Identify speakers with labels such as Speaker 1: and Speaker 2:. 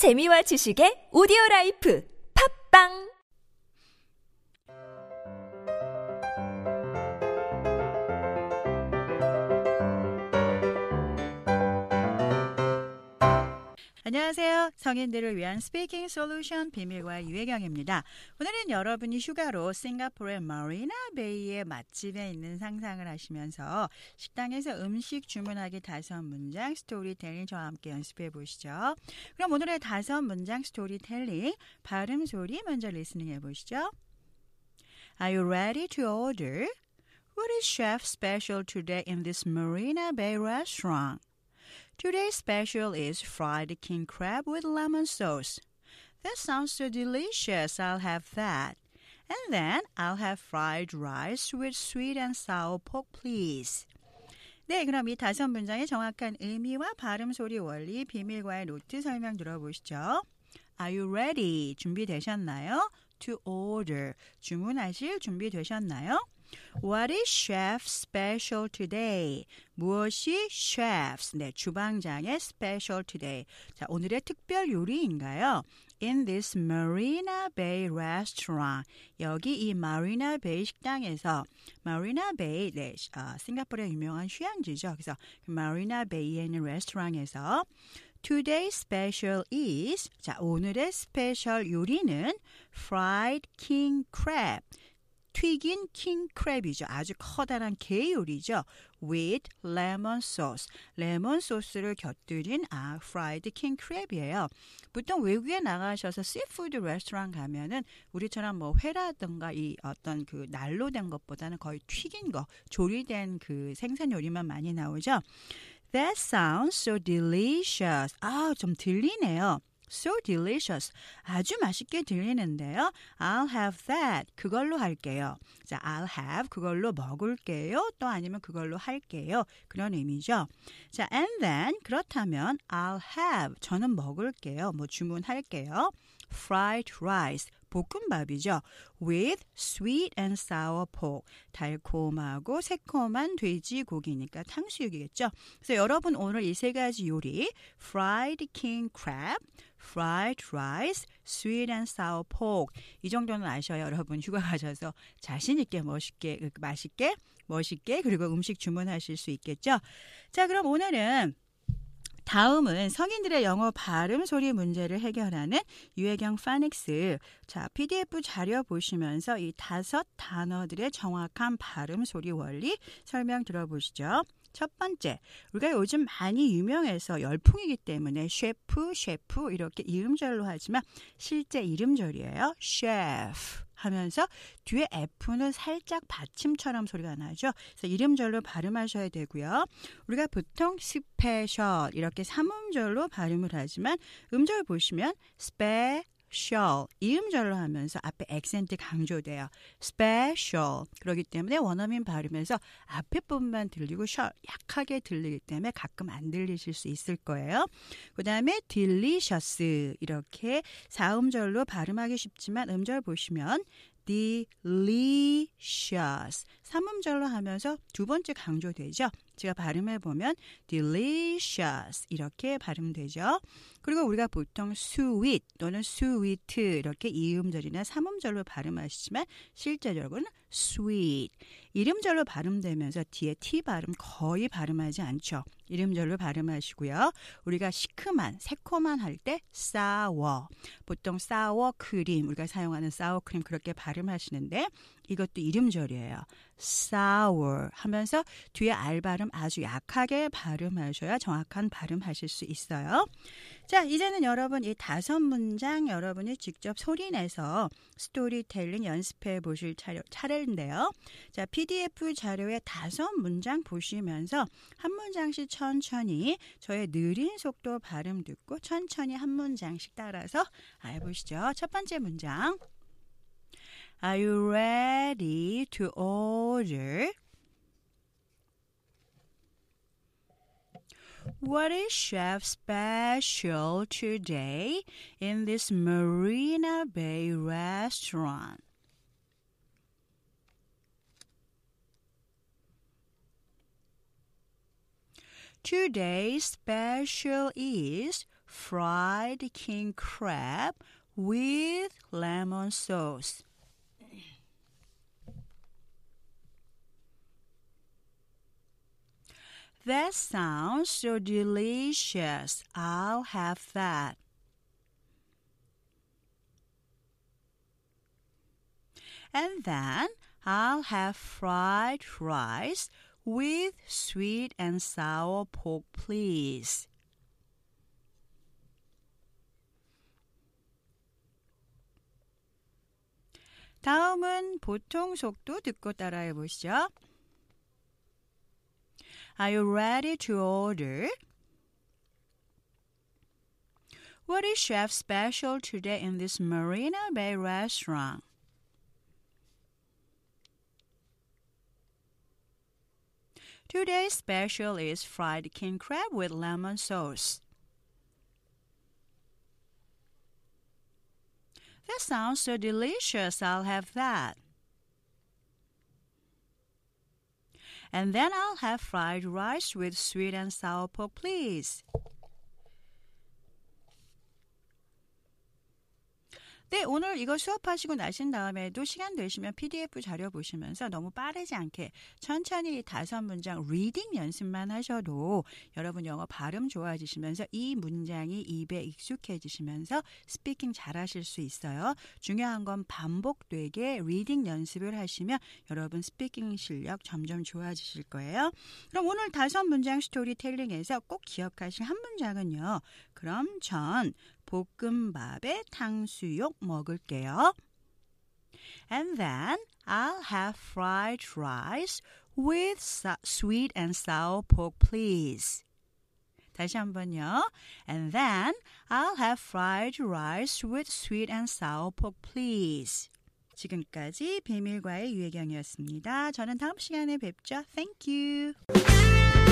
Speaker 1: 재미와 지식의 오디오 라이프. 팟빵
Speaker 2: 안녕하세요. 성인들을 위한 speaking 솔루션 비밀과외 유혜경입니다. 오늘은 여러분이 휴가로 싱가포르의 마리나 베이의 맛집에 있는 상상을 하시면서 식당에서 음식 주문하기 다섯 문장 스토리텔링 저와 함께 연습해 보시죠. 그럼 오늘의 다섯 문장 스토리텔링 발음 소리 먼저 리스닝 해 보시죠. Are you ready to order? What is chef special today in this Marina Bay restaurant? Today's special is fried king crab with lemon sauce. That sounds so delicious. I'll have that. And then I'll have fried rice with sweet and sour pork, please. 네, 그럼 이 다섯 문장의 정확한 의미와 발음 소리 원리 비밀과의 노트 설명 들어보시죠. Are you ready? 준비되셨나요? To order. 주문하실 준비되셨나요? What is chef special today? 무엇이 chef's, 네, 주방장의 special today. 자, 오늘의 특별 요리인가요? In this Marina Bay restaurant. 여기 이 Marina Bay 식당에서 Marina Bay, 네, 어, 싱가포르의 유명한 휴양지죠. 그래서 Marina Bay에 있는 레스토랑에서 Today's special is 자, 오늘의 스페셜 요리는 fried king crab. 튀긴 킹크랩이죠. 아주 커다란 게 요리죠. with lemon sauce. 레몬 소스를 곁들인 아 fried king crab이에요. 보통 외국에 나가셔서 seafood 레스토랑 가면은 우리처럼 뭐 회라든가 이 어떤 그 날로 된 것보다는 거의 튀긴 거, 조리된 그 생선 요리만 많이 나오죠. That sounds so delicious. 아, 좀 들리네요. So delicious. 아주 맛있게 들리는데요. I'll have that. 그걸로 할게요. 자, I'll have 그걸로 먹을게요. 또 아니면 그걸로 할게요. 그런 의미죠. 자, and then 그렇다면 I'll have 저는 먹을게요. 뭐 주문할게요. fried rice 볶음밥이죠. with sweet and sour pork 달콤하고 새콤한 돼지고기니까 탕수육이겠죠. 그래서 여러분 오늘 이 세 가지 요리 fried king crab, fried rice, sweet and sour pork 이 정도는 아셔야 여러분 휴가 가셔서 자신 있게 멋있게 맛있게 멋있게 그리고 음식 주문하실 수 있겠죠. 자, 그럼 오늘은 다음은 성인들의 영어 발음 소리 문제를 해결하는 유해경 파닉스. 자, PDF 자료 보시면서 이 다섯 단어들의 정확한 발음 소리 원리 설명 들어보시죠. 첫 번째, 우리가 요즘 많이 유명해서 열풍이기 때문에 셰프, 셰프 이렇게 이름절로 하지만 실제 이름절이에요. 셰프. 하면서 뒤에 F는 살짝 받침처럼 소리가 나죠. 그래서 이름절로 발음하셔야 되고요. 우리가 보통 special 이렇게 삼음절로 발음을 하지만 음절 보시면 스페 special 이음절로 하면서 앞에 액센트 강조돼요. special 그렇기 때문에 원어민 발음에서 앞에 부분만 들리고 셔 약하게 들리기 때문에 가끔 안 들리실 수 있을 거예요. 그 다음에 delicious 이렇게 사음절로 발음하기 쉽지만 음절 보시면 delicious 삼음절로 하면서 두 번째 강조되죠. 제가 발음해 보면 delicious 이렇게 발음되죠. 그리고 우리가 보통 sweet 또는 sweet 이렇게 이음절이나 삼음절로 발음하시지만 실제적으로는 sweet 이름절로 발음되면서 뒤에 t 발음 거의 발음하지 않죠. 이름절로 발음하시고요. 우리가 시큼한 새콤한 할 때 sour 보통 sour 크림 우리가 사용하는 sour 크림 그렇게 발음하시는데 이것도 이름절이에요. sour 하면서 뒤에 알 발음 아주 약하게 발음하셔야 정확한 발음하실 수 있어요. 자, 이제는 여러분 이 다섯 문장 여러분이 직접 소리 내서 스토리텔링 연습해 보실 차례, 차례인데요. 자, PDF 자료에 다섯 문장 보시면서 한 문장씩 천천히 저의 느린 속도 발음 듣고 천천히 한 문장씩 따라서 해보시죠. 첫 번째 문장. Are you ready to order? What is chef special today in this Marina Bay restaurant? Today's special is fried king crab with lemon sauce. That sounds so delicious. I'll have that. And then I'll have fried rice with sweet and sour pork, please. 다음은 보통 속도 듣고 따라해 보시죠. Are you ready to order? What is chef special today in this Marina Bay restaurant? Today's special is fried king crab with lemon sauce. That sounds so delicious. I'll have that. And then I'll have fried rice with sweet and sour pork, please. 네, 오늘 이거 수업하시고 나신 다음에도 시간 되시면 PDF 자료 보시면서 너무 빠르지 않게 천천히 다섯 문장 reading 연습만 하셔도 여러분 영어 발음 좋아지시면서 이 문장이 입에 익숙해지시면서 speaking 잘하실 수 있어요. 중요한 건 반복되게 reading 연습을 하시면 여러분 speaking 실력 점점 좋아지실 거예요. 그럼 오늘 다섯 문장 스토리텔링에서 꼭 기억하실 한 문장은요. 그럼 전 볶음밥에 탕수육 먹을게요. And then I'll have fried rice with sweet and sour pork, please. 다시 한번요. And then I'll have fried rice with sweet and sour pork, please. 지금까지 비밀과의 유혜경이었습니다. 저는 다음 시간에 뵙죠. Thank you.